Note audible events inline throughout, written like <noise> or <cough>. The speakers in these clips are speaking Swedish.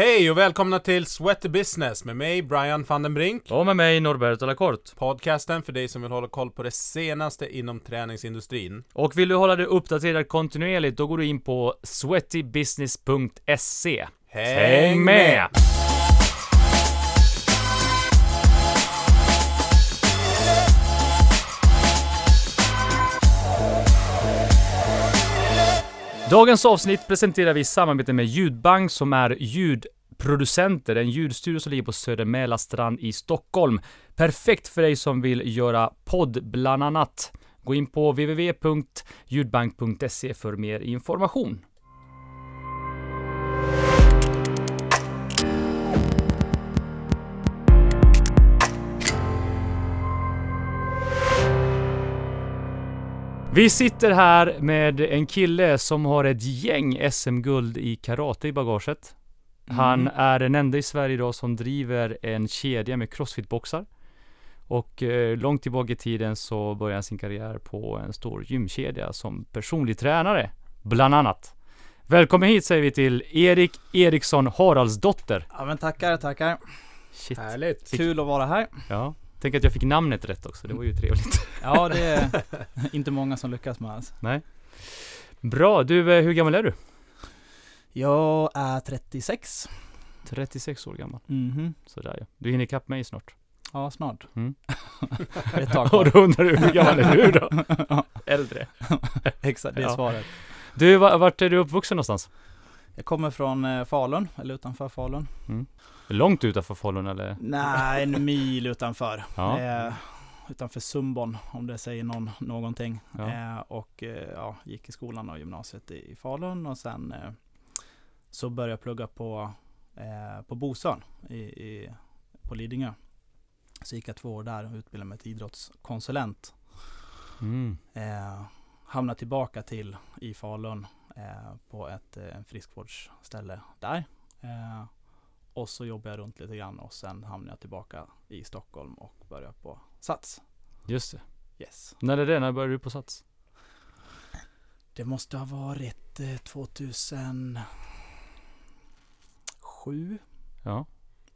Hej och välkomna till Sweaty Business med mig Brian van den Brink. Och med mig Norberto Lacorte. Podcasten för dig som vill hålla koll på det senaste inom träningsindustrin. Och vill du hålla dig uppdaterad kontinuerligt, då går du in på sweatybusiness.se. Häng med! Dagens avsnitt presenterar vi i samarbete med Ljudbank som är ljudproducenter, en ljudstudio som ligger på Söder Mälarstrand i Stockholm. Perfekt för dig som vill göra podd bland annat. Gå in på www.ljudbank.se för mer information. Vi sitter här med en kille som har ett gäng SM-guld i karate i bagaget. Han Mm. är den enda i Sverige idag som driver en kedja med crossfit-boxar. Och eh, långt tillbaka i tiden så började han sin karriär på en stor gymkedja som personlig tränare, bland annat. Välkommen hit säger vi till Erik Eriksson Haraldsdotter. Ja men tackar, tackar. Shit. Härligt. Kul att vara här. Ja. Tänk att jag fick namnet rätt också, det var ju trevligt. <laughs> Ja det är <laughs> inte många som lyckas med alltså. Nej. Bra, du, eh, hur gammal är du? Jag är 36. 36 år gammal. Mhm. Sådär ja. Du hinner ikapp mig snart. Ja snart. Mm. <laughs> Ett tag Och då undrar du, hur gammal är du då? Äldre. Exakt, det är Ja. svaret. Du, va- vart är du uppvuxen någonstans? Jag kommer från eh, Falun, eller utanför Falun. Långt utanför Falun eller? Nej, en mil utanför. <laughs> Ja. Eh, utanför Sumbon, om det säger någon, någonting. Ja. Eh, och eh, ja, gick i skolan och gymnasiet i, i Falun och sen eh, så började jag plugga på, eh, på Bosön i, i, på Lidingö. Så gick jag två år där och utbildade mig till idrottskonsulent. Mm. Eh, hamnade tillbaka till i Falun på ett eh, friskvårdsställe där. Eh, och så jobbade jag runt lite grann och sen hamnade jag tillbaka i Stockholm och började på Sats. Just det. Yes. När är det? När började du på Sats? Det måste ha varit eh, 2007, Ja,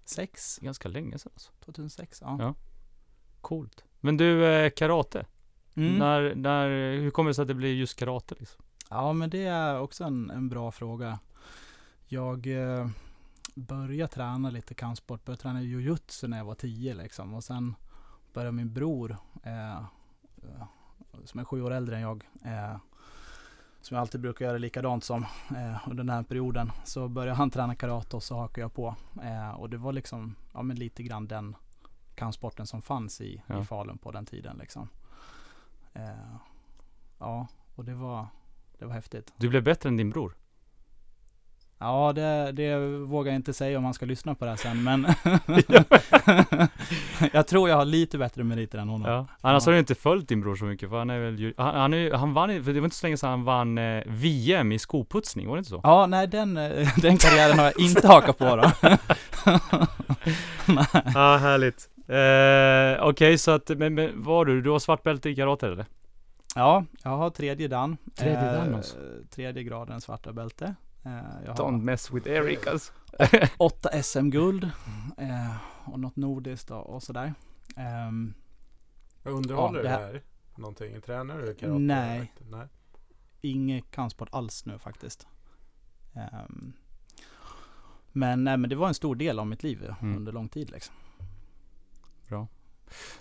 6, ganska länge sedan alltså. 2006. Ja. Ja. Coolt. Men du, eh, karate. Mm. När, när, hur kommer det sig att det blir just karate liksom? Ja, men det är också en, en bra fråga. Jag eh, började träna lite kampsport, började träna jujutsu när jag var 10 liksom. Och sen började min bror, eh, eh, som är sju år äldre än jag, eh, som jag alltid brukar göra likadant som eh, under den här perioden, så började han träna karate och så hakade jag på. Eh, och det var liksom, ja men lite grann den kampsporten som fanns i, Ja. i Falun på den tiden liksom. Eh, ja, och det var, det var häftigt. Du blev bättre än din bror. Ja, det, det vågar jag inte säga om han ska lyssna på det här sen, men <laughs> jag tror jag har lite bättre meriter än honom. Ja. Annars Ja. har du inte följt din bror så mycket för han är väl ju, han, han, är, han vann för det var inte så länge sedan han vann eh, VM i skoputsning, var det inte så? Ja, nej den, eh, den karriären har jag inte hakat på då. <laughs> Ja, härligt. Eh, Okej, så att, men, men var du, du har svart bälte i karate eller? Ja, jag har tredje dan. Tredje dan alltså. Tredje graden svarta bälte. Eh, jag Don't har mess with Eric alltså. <laughs> åtta SM-guld eh, och något nordiskt och, och sådär. Ehm, Underhåller Ja, du det det här? Någonting? Tränar du karate? Nej. Nej. Inget kampsport alls nu faktiskt. Ehm, men, nej, men det var en stor del av mitt liv Mm. under lång tid liksom.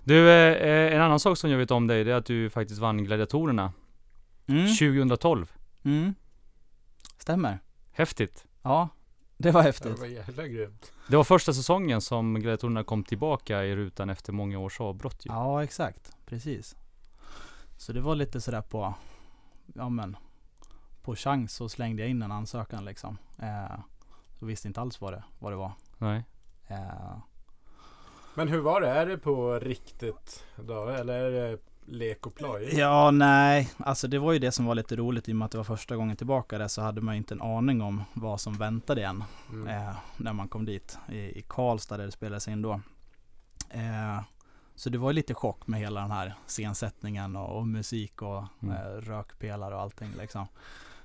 Du, eh, eh, en annan sak som jag vet om dig, det är att du faktiskt vann Gladiatorerna Mm. 2012. Mm. Stämmer. Häftigt. Ja, det var Det häftigt. var jävla grymt. Det var första säsongen som Gladiatorerna kom tillbaka i rutan efter många års avbrott ju. Ja, exakt. Precis. Så det var lite sådär på, ja men, på chans så slängde jag in en ansökan liksom. Eh, och visste inte alls vad det, vad det var. Nej. Eh, Men hur var det? Är det på riktigt då? Eller är det lek och ploj? Ja, nej, alltså det var ju det som var lite roligt i och med att det var första gången tillbaka där så hade man inte en aning om vad som väntade en Mm. eh, när man kom dit i, i Karlstad där det spelades in då. Eh, så det var ju lite chock med hela den här scensättningen och, och musik och Mm. eh, rökpelare och allting liksom.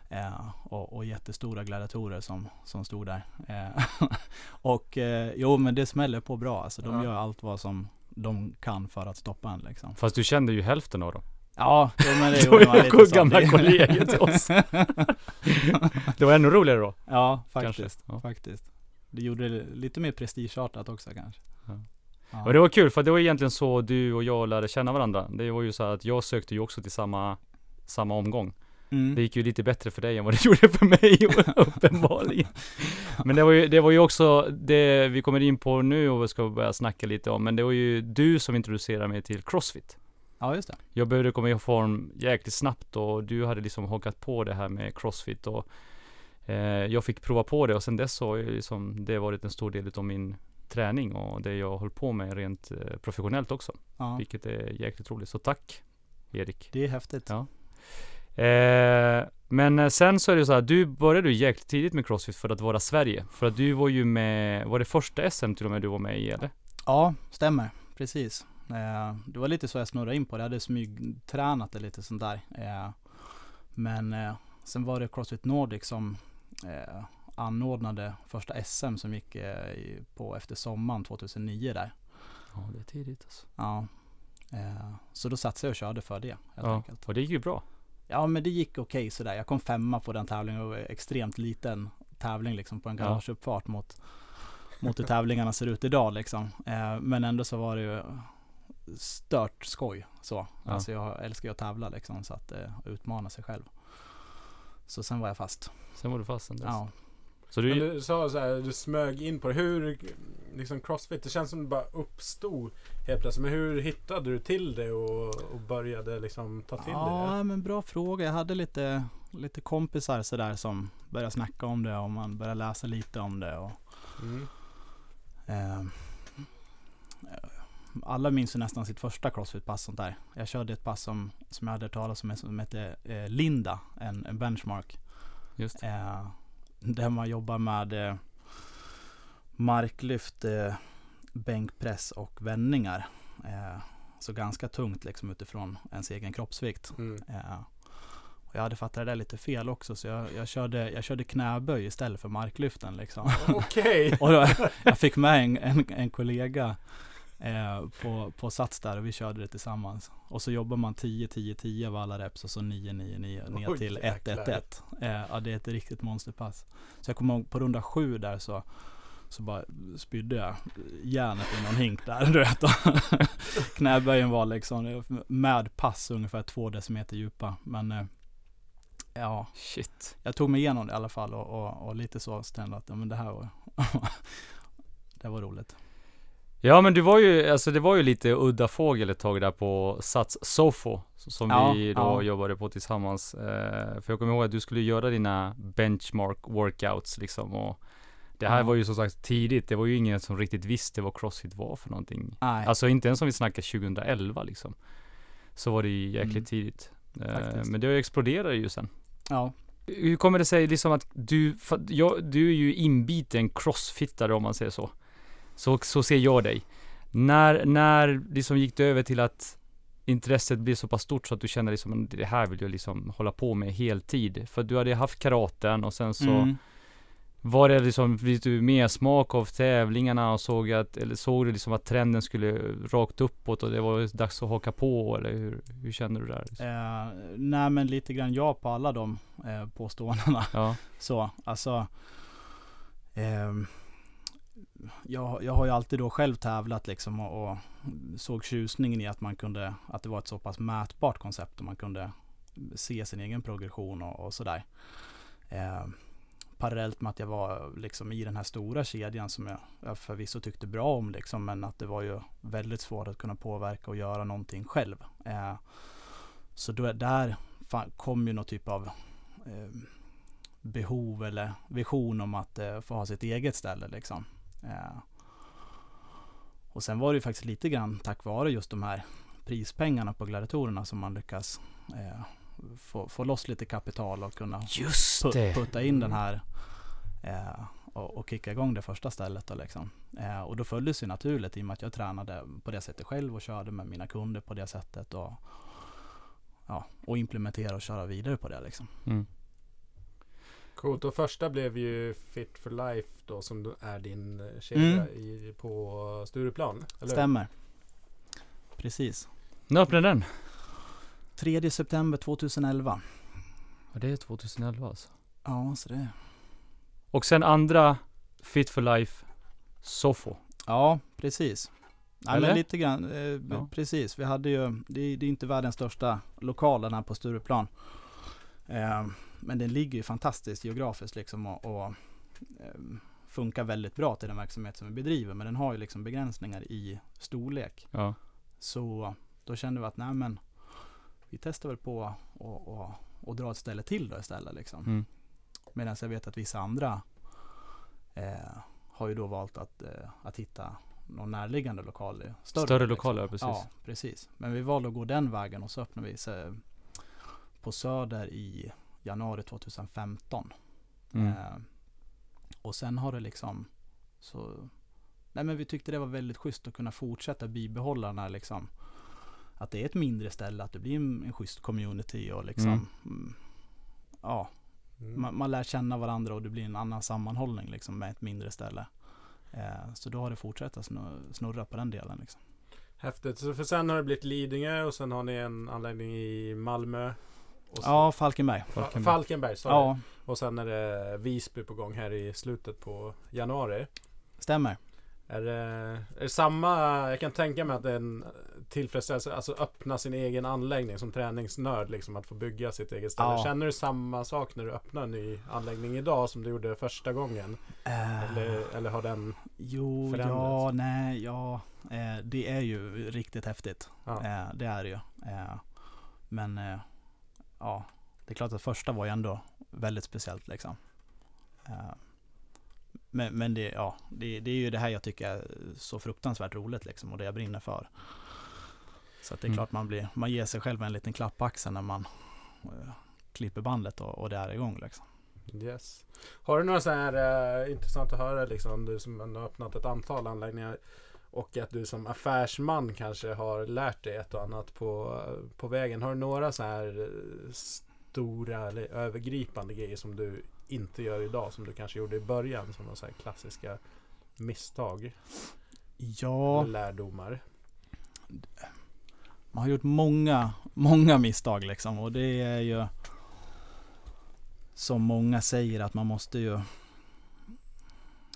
Eh, och, och jättestora gladiatorer som, som stod där. Eh, <laughs> och eh, jo men det smäller på bra. Alltså de Ja. gör allt vad som de kan för att stoppa en liksom. Fast du kände ju hälften av dem. Ja, jo, men det <laughs> gjorde man lite så. gamla <laughs> kollegor till oss. <laughs> Det var ännu roligare då. Ja, faktiskt. Ja. faktiskt. Det gjorde det lite mer prestigeartat också kanske. Ja. Ja. Och det var kul för det var egentligen så du och jag lärde känna varandra. Det var ju så här att jag sökte ju också till samma, samma omgång. Mm. Det gick ju lite bättre för dig än vad det <laughs> gjorde för mig <laughs> uppenbarligen. Men det var ju, det var ju också det vi kommer in på nu och vi ska börja snacka lite om. Men det var ju du som introducerade mig till Crossfit. Ja, just det. Jag började komma i form jäkligt snabbt och du hade liksom hakat på det här med Crossfit och eh, jag fick prova på det och sen dess så har liksom det varit en stor del av min träning och det jag håller på med rent eh, professionellt också. Ja, Vilket är jäkligt roligt. Så tack Erik. det är häftigt. Ja. Eh, men eh, sen så är det så här, du började ju jäkligt tidigt med Crossfit för att vara Sverige. För att du var ju med, var det första SM till och med du var med i eller? Ja, stämmer. Precis. Eh, det var lite så jag snurrade in på det. Jag hade smygtränat det lite sånt där. Eh, men sen var det Crossfit Nordic som anordnade första SM som gick på efter sommaren 2009 där. Ja, det är tidigt alltså. Ja. Så då satsade jag och körde för det helt Ja, enkelt. och det gick ju bra. Ja men det gick okej sådär. Jag kom femma på den tävlingen. En extremt liten tävling liksom på en Ja. garageuppfart mot, mot hur tävlingarna ser ut idag liksom. Eh, men ändå så var det ju stört skoj så. Ja. Alltså jag älskar ju att tävla liksom så att eh, utmana sig själv. Så sen var jag fast. Sen var du fast sen dess. Ja. Så Men du, du sa så här, du smög in på det. Hur, liksom crossfit, det känns som det bara uppstod helt plötsligt. Men hur hittade du till det och, och började liksom ta till ja det? men bra fråga. Jag hade lite, lite kompisar sådär som började snacka om det och man började läsa lite om det. Och, Mm. Eh, alla minns ju nästan sitt första crossfit-pass sånt där. Jag körde ett pass som, som jag hade hört talas om som hette eh, Linda, en, en benchmark. just Eh, där man jobbar med eh, marklyft, eh, bänkpress och vändningar. Eh, så ganska tungt liksom utifrån ens egen kroppsvikt. Mm. Eh, och jag hade fattat det där lite fel också så jag, jag, körde, jag körde knäböj istället för marklyften liksom. Okej! <laughs> Och då, jag fick med en, en, en kollega eh, på, på sats där och vi körde det tillsammans. Och så jobbar man 10, 10, 10 av alla reps och så 9, 9, 9 ner Oj, till 1, jäklar. 1, 1. Eh, ja, det är ett riktigt monsterpass. Så jag kommer ihåg på runda sju där så så bara spydde jag järnet i någon hink där <laughs> du vet. <laughs> Knäböjen var liksom med pass ungefär två decimeter djupa. Men eh, ja, Shit. jag tog mig igenom det i alla fall och, och, och lite så kände att ja, men det här var <laughs> det var roligt. Ja men du var ju, alltså det var ju lite udda fågel ett tag där på Sats Sofo Som Ja, vi då ja. jobbade på tillsammans eh, För jag kommer ihåg att du skulle göra dina benchmark workouts liksom och Det här Ja. var ju som sagt tidigt, det var ju ingen som riktigt visste vad Crossfit var för någonting Nej, Alltså inte ens om vi snackar 2011 liksom Så var det ju jäkligt Mm. tidigt Faktiskt. Men det exploderade ju sen ja, hur kommer det sig liksom att du, jag, du är ju inbiten crossfittare om man säger så. Så, så ser jag dig. När, när liksom gick det över till att intresset blev så pass stort så att du kände liksom, det här vill jag liksom hålla på med heltid. För du hade haft karaten och sen så mm. var det liksom, fick du mer smak av tävlingarna och såg att, eller såg du liksom att trenden skulle rakt uppåt och det var dags att haka på eller hur, hur kände du där? Liksom? Eh, nej men lite grann ja på alla de eh, påståendena. Ja, <laughs> Så, alltså. ehm, jag, jag har ju alltid då själv tävlat liksom och, och såg tjusningen i att man kunde, att det var ett så pass mätbart koncept och man kunde se sin egen progression och, och sådär. Eh, parallellt med att jag var liksom i den här stora kedjan som jag, jag förvisso tyckte bra om liksom, men att det var ju väldigt svårt att kunna påverka och göra någonting själv. Eh, så då, där kom ju någon typ av eh, behov eller vision om att eh, få ha sitt eget ställe liksom. Eh, och sen var det ju faktiskt lite grann tack vare just de här prispengarna på gladiatorerna som man lyckas eh, få, få loss lite kapital och kunna just pu- det! putta in den här eh, och, och kicka igång det första stället då liksom. Eh, och då följdes ju naturligt i och med att jag tränade på det sättet själv och körde med mina kunder på det sättet och, ja, och implementera och köra vidare på det liksom. Mm. Coolt. Och första blev ju Fit for Life då som är din eh, kedja Mm. i, på Stureplan. Eller? Stämmer. Precis. När öppnade den? 3 september 2011. Ja, det är 2011 alltså. Ja, så det... Och sen andra Fit for Life Sofo. Ja, precis. Nej, Eller? men lite grann. Eh, Ja. Precis. Vi hade ju, det, är- det är inte världens största lokal den här på Stureplan. Eh, men den ligger ju fantastiskt geografiskt liksom och, och eh, funkar väldigt bra till den verksamhet som vi bedriver. Men den har ju liksom begränsningar i storlek. Ja. Så då kände vi att nej men vi testar väl på och, och, och dra ett ställe till då istället liksom. Mm. Medan jag vet att vissa andra eh, har ju då valt att, eh, att hitta någon närliggande lokal. Större, Större liksom. lokaler, ja, precis. Ja, precis. Men vi valde att gå den vägen och så öppnade vi så, på Söder i januari 2015. Mm. Eh, och sen har det liksom så Nej men vi tyckte det var väldigt schysst att kunna fortsätta bibehålla den här liksom Att det är ett mindre ställe, att det blir en, en schysst community och liksom Mm. mm, Ja, Mm. man, man lär känna varandra och det blir en annan sammanhållning liksom med ett mindre ställe eh, Så då har det fortsatt att snurra, snurra på den delen liksom. Häftigt. Så för sen har det blivit Lidingö och sen har ni en anläggning i Malmö. Och så- Ja, Falkenberg. Fa- Falkenberg. Falkenberg, sorry. Ja, Och sen är det Visby på gång här i slutet på januari. stämmer. Är det, är det samma, jag kan tänka mig att det är en tillfredsställelse, alltså öppna sin egen anläggning som träningsnörd liksom, att få bygga sitt eget ställe. Ja. Känner du samma sak när du öppnar en ny anläggning idag som du gjorde första gången? Eh, Eller, eller har den, Jo, förändrats? ja, nej, ja. Eh, det är ju riktigt häftigt. ja, Eh, det är det ju. Eh, men eh, ja, det är klart att första var ju ändå väldigt speciellt liksom. Eh, men men det, ja, det, det är ju det här jag tycker är så fruktansvärt roligt liksom och det jag brinner för. Så det är Mm. klart man, blir, man ger sig själv en liten klapp på axeln när man eh, klipper bandet och, och det är igång liksom. yes. Har du några så här eh, intressant att höra liksom, du som har öppnat ett antal anläggningar och att du som affärsman kanske har lärt dig ett och annat på, på vägen. Har du några så här eh, stora eller övergripande grejer som du inte gör idag som du kanske gjorde i början som var så klassiska misstag Ja, eller lärdomar? man har gjort många, många misstag liksom och det är ju som många säger att man måste ju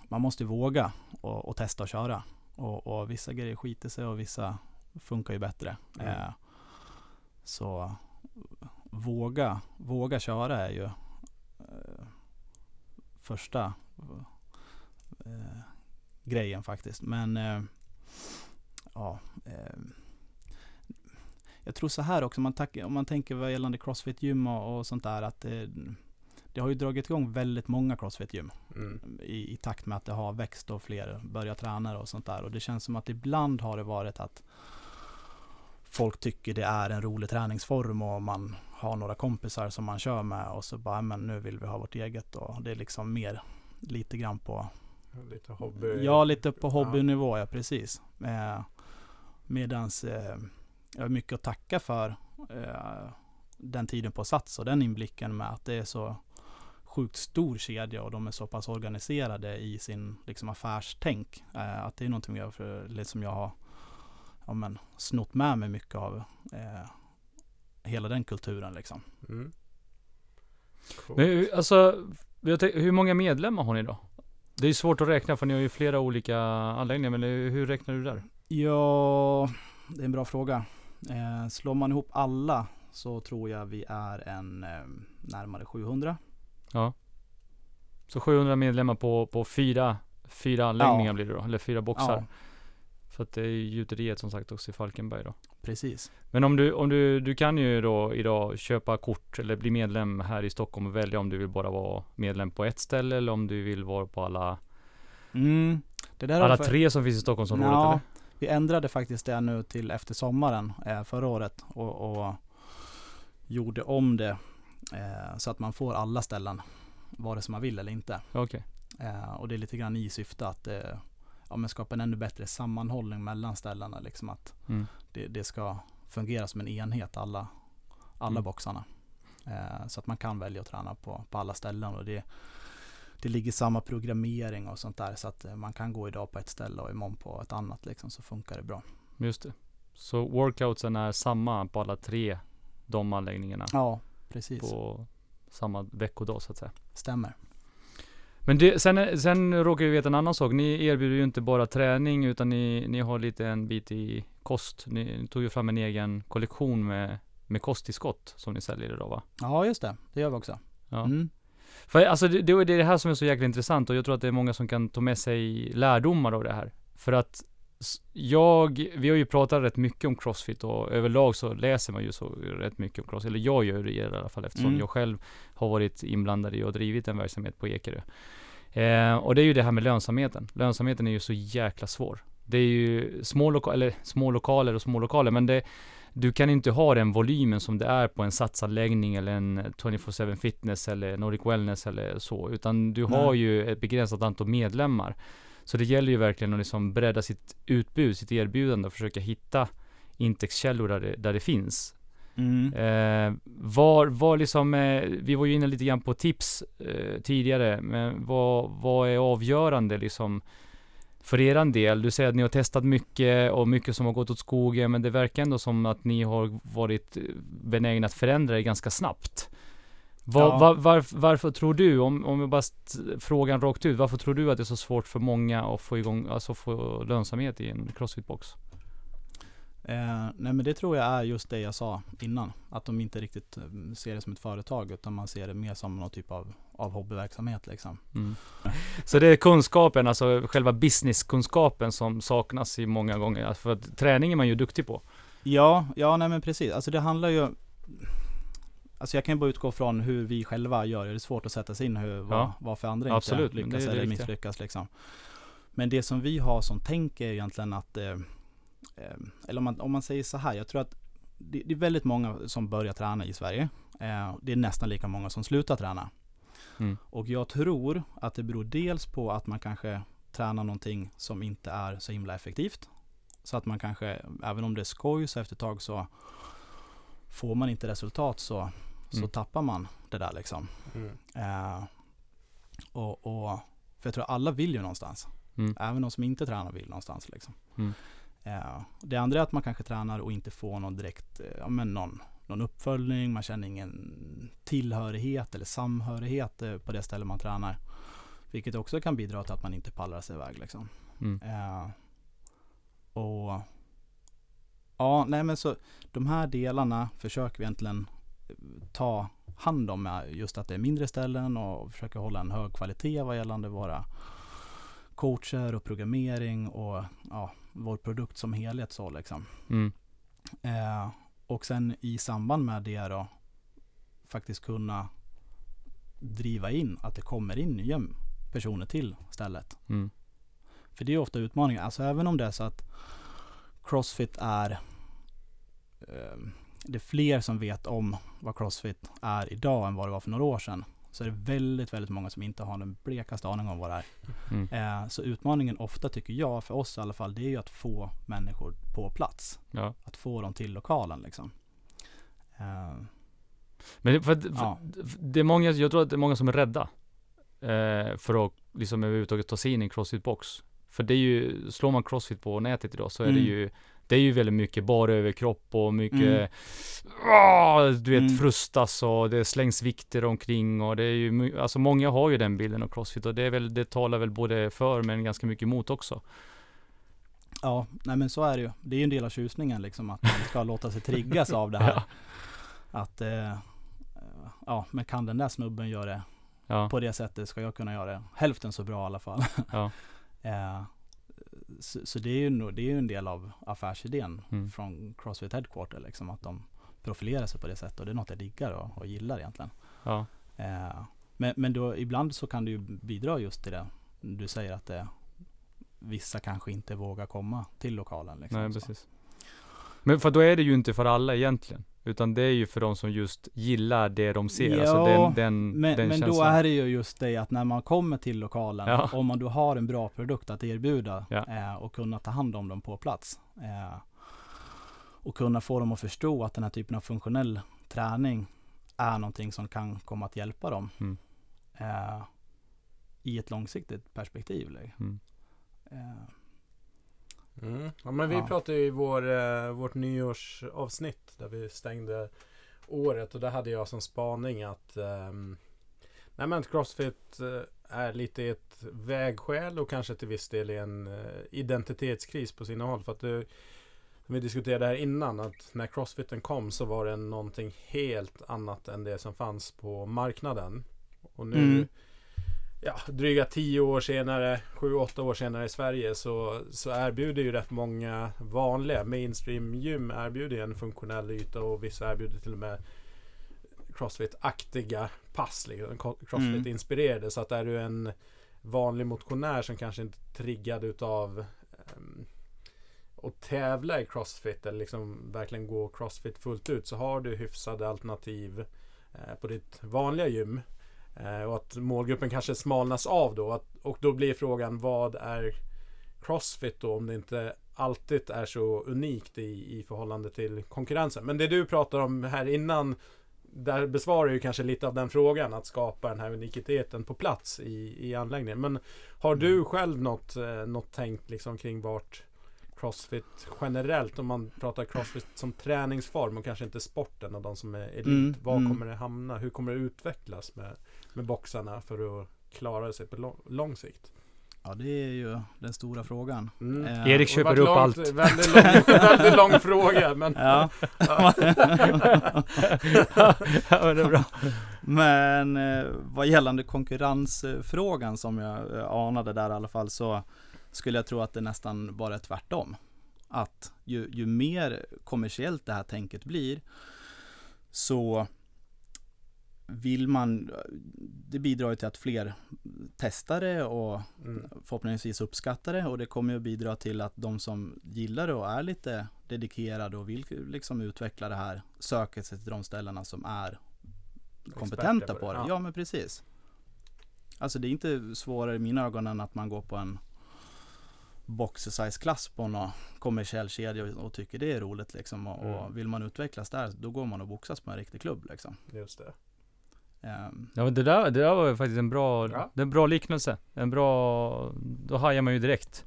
man måste våga och, och testa och köra och, och vissa grejer skiter sig och vissa funkar ju bättre. Mm. Eh, så våga, våga köra är ju eh, första eh, grejen faktiskt. Men eh, ja, eh, jag tror så här också, om man, tack, om man tänker vad gällande crossfit gym och, och sånt där, att det, har ju dragit igång väldigt många crossfit gym Mm. i, i takt med att det har växt och fler börjar träna och sånt där. Och det känns som att ibland har det varit att folk tycker det är en rolig träningsform och man har några kompisar som man kör med och så bara, men nu vill vi ha vårt eget och det är liksom mer lite grann på Lite hobby. Ja, lite på hobbynivå, ja precis. Eh, medans eh, jag har mycket att tacka för eh, den tiden på Sats och den inblicken med att det är så sjukt stor kedja och de är så pass organiserade i sin liksom, affärstänk. Eh, att det är någonting jag, för, liksom jag har ja, men, snott med mig mycket av eh, hela den kulturen liksom. Mm. Cool. Men hur- alltså, hur många medlemmar har ni då? Det är svårt att räkna för ni har ju flera olika anläggningar, men hur hur räknar du där? Ja, det är en bra fråga. Eh, slår man ihop alla så tror jag vi är en eh, närmare 700. Ja. Så 700 medlemmar på, på fyra, fyra anläggningar Ja. blir det då, eller fyra boxar. Ja, För att det är ju gjuteriet som sagt också i Falkenberg då. precis. Men om du, om du, du kan ju då idag köpa kort eller bli medlem här i Stockholm och välja om du vill bara vara medlem på ett ställe eller om du vill vara på alla, Mm. Det där har alla fa- tre som finns i Stockholmsområdet Ja, eller? Vi ändrade faktiskt det nu till efter sommaren eh, förra året och, och gjorde om det eh, så att man får alla ställen vare sig man vill eller inte. Okej. Eh, och det är lite grann i syfte att eh, ja, men skapa en ännu bättre sammanhållning mellan ställena. Liksom att Mm. det, det ska fungera som en enhet, alla, alla Mm. boxarna. Eh, så att man kan välja att träna på, på alla ställen och det, det ligger samma programmering och sånt där så att eh, man kan gå idag på ett ställe och imorgon på ett annat liksom så funkar det bra. Just det. Så workoutsen är samma på alla tre de anläggningarna Ja, precis. på samma veckodag så att säga. Stämmer. Men det, sen, sen råkar vi veta en annan sak. Ni erbjuder ju inte bara träning utan ni, ni har lite en bit i kost. Ni, ni tog ju fram en egen kollektion med, med kosttillskott som ni säljer idag va? Ja, just det. Det gör vi också. Ja. Mm. För alltså det, det är det här som är så jäkla intressant och jag tror att det är många som kan ta med sig lärdomar av det här. För att jag, vi har ju pratat rätt mycket om crossfit och överlag så läser man ju så rätt mycket om crossfit. Eller jag gör det i alla fall eftersom Mm. jag själv har varit inblandad i och drivit en verksamhet på Ekerö. Eh, och det är ju det här med lönsamheten. Lönsamheten är ju så jäkla svår. Det är ju små, loka- eller små lokaler och små lokaler men det du kan inte ha den volymen som det är på en satsanläggning eller en 24-7 fitness eller Nordic wellness eller så. Utan du har Nej. ju ett begränsat antal medlemmar. Så det gäller ju verkligen att liksom bredda sitt utbud, sitt erbjudande och försöka hitta intäktskällor där det, där det finns. Mm. Eh, var, var liksom, eh, vi var ju inne lite grann på tips eh, tidigare, men vad, vad är avgörande liksom för eran del? Du säger att ni har testat mycket och mycket som har gått åt skogen, men det verkar ändå som att ni har varit eh, benägna att förändra det ganska snabbt. Var, Ja. var, varf- varför tror du, om, om jag bara frågan rakt ut, varför tror du att det är så svårt för många att få igång, alltså få lönsamhet i en crossfit-box? Eh, nej men det tror jag är just det jag sa innan. Att de inte riktigt eh, ser det som ett företag utan man ser det mer som någon typ av, av hobbyverksamhet liksom. Mm. Så det är kunskapen, alltså själva businesskunskapen som saknas i många gånger. Alltså För att träning är man ju duktig på. Ja, ja nej men precis. Alltså det handlar ju Alltså jag kan ju bara utgå från hur vi själva gör. Det är svårt att sätta sig in hur, vad, Ja. varför andra Absolut, inte lyckas eller misslyckas liksom. Men det som vi har som tänk är egentligen att eh, eh, Eller om man, om man säger så här, jag tror att det, det är väldigt många som börjar träna i Sverige. Eh, det är nästan lika många som slutar träna. Mm. Och jag tror att det beror dels på att man kanske tränar någonting som inte är så himla effektivt. Så att man kanske, även om det är skoj så efter ett tag så får man inte resultat så, så Mm. tappar man det där liksom. Mm. Eh, och, och, för jag tror alla vill ju någonstans. Mm. Även de som inte tränar vill någonstans liksom. Mm. Eh, det andra är att man kanske tränar och inte får någon direkt, eh, ja men någon, någon uppföljning, man känner ingen tillhörighet eller samhörighet eh, på det ställe man tränar. Vilket också kan bidra till att man inte pallar sig iväg liksom. Mm. Eh, och ja, nej men så de här delarna försöker vi egentligen ta hand om just att det är mindre ställen och försöka hålla en hög kvalitet vad gällande våra coacher och programmering och ja, vår produkt som helhet så liksom. Mm. Eh, och sen i samband med det då faktiskt kunna driva in att det kommer in nya personer till stället. Mm. För det är ofta utmaningar. Alltså även om det är så att Crossfit är eh, det är fler som vet om vad Crossfit är idag än vad det var för några år sedan. Så är det väldigt, väldigt många som inte har den blekaste aning om vad det är. Mm. Eh, så utmaningen ofta tycker jag, för oss i alla fall, det är ju att få människor på plats. Ja. Att få dem till lokalen liksom. Eh, Men det, för, att- för, Ja. det är många, jag tror att det är många som är rädda. Eh, för att liksom överhuvudtaget ta sig in i en crossfit-box. För det är ju, slår man crossfit på nätet idag så är det Mm. ju Det är ju väldigt mycket bara överkropp och mycket Mm. ah, Du vet Mm. frustas och det slängs vikter omkring och det är ju Alltså många har ju den bilden av crossfit och det är väl Det talar väl både för men ganska mycket emot också. ja, nej men så är det ju. Det är ju en del av tjusningen liksom att man ska låta sig triggas av det här. <laughs> Ja. Att, eh, ja, men kan den där snubben göra det Ja, på det sättet ska jag kunna göra det hälften så bra i alla fall. ja, <laughs> Eh, så, så det är ju nog- det är en del av affärsidén Mm. från Crossfit Headquarter liksom att de profilerar sig på det sättet och det är något jag diggar och, och gillar egentligen. ja, Eh, men, men då ibland så kan det ju bidra just till det. Du säger att det, vissa kanske inte vågar komma till lokalen. Liksom, nej precis. Men för då är det ju inte för alla egentligen. Utan det är ju för de som just gillar det de ser. alltså Ja, den, den, Men, den men då är det ju just det att när man kommer till lokalen, Ja. om man då har en bra produkt att erbjuda Ja. eh, och kunna ta hand om dem på plats. Eh, och kunna få dem att förstå att den här typen av funktionell träning är någonting som kan komma att hjälpa dem Mm. eh, i ett långsiktigt perspektiv. liksom. Mm. Mm. Ja, men vi Ja. pratade ju i vår, eh, vårt nyårsavsnitt där vi stängde året och där hade jag som spaning att ehm, nej men Crossfit eh, är lite ett vägskäl och kanske till viss del i en eh, identitetskris på sina håll. För att du, vi diskuterade här innan att när Crossfiten kom så var det någonting helt annat än det som fanns på marknaden. Och nu Mm. Ja, dryga tio år senare, sju, åtta år senare i Sverige så, så erbjuder ju rätt många vanliga mainstream gym erbjuder ju en funktionell yta och vissa erbjuder till och med Crossfit-aktiga pass, liksom, Crossfit-inspirerade. Så att är du en vanlig motionär som kanske inte är triggad utav um, att tävla i Crossfit eller liksom verkligen gå Crossfit fullt ut så har du hyfsade alternativ eh, på ditt vanliga gym. Eh, och att målgruppen kanske smalnas av då. Och då blir frågan vad är Crossfit då om det inte alltid är så unikt i, i förhållande till konkurrensen. Men det du pratar om här innan där besvarar ju kanske lite av den frågan att skapa den här unikiteten på plats i, i anläggningen. Men har du själv något, eh, något tänkt liksom kring vart Crossfit generellt om man pratar Crossfit som träningsform och kanske inte sporten och de som är elit. Mm, Var mm. kommer det hamna? Hur kommer det utvecklas med, med boxarna för att klara sig på lång, lång sikt? ja, det är ju den stora frågan. Mm. Eh, Erik köper upp långt, allt. Väldigt lång, <laughs> väldigt lång fråga men Ja. ja, men det är bra. Men eh, vad gällande konkurrensfrågan som jag eh, anade där i alla fall så skulle jag tro att det nästan bara är tvärtom. Att ju, ju mer kommersiellt det här tänket blir så vill man, det bidrar ju till att fler testar det och mm. förhoppningsvis det och det kommer ju att bidra till att de som gillar det och är lite dedikerade och vill liksom utveckla det här söker sig till de ställena som är kompetenta på på det, det. ja. Ja men precis. Alltså det är inte svårare i mina ögon än att man går på en boxersize-klass på någon kommersiell kedja och, och tycker det är roligt liksom. Och, Mm. och vill man utvecklas där, då går man och boxas på en riktig klubb liksom. Just det. Ehm, Ja, men det, där, det där var ju faktiskt en bra, Ja. är en bra liknelse. En bra, då hajar man ju direkt.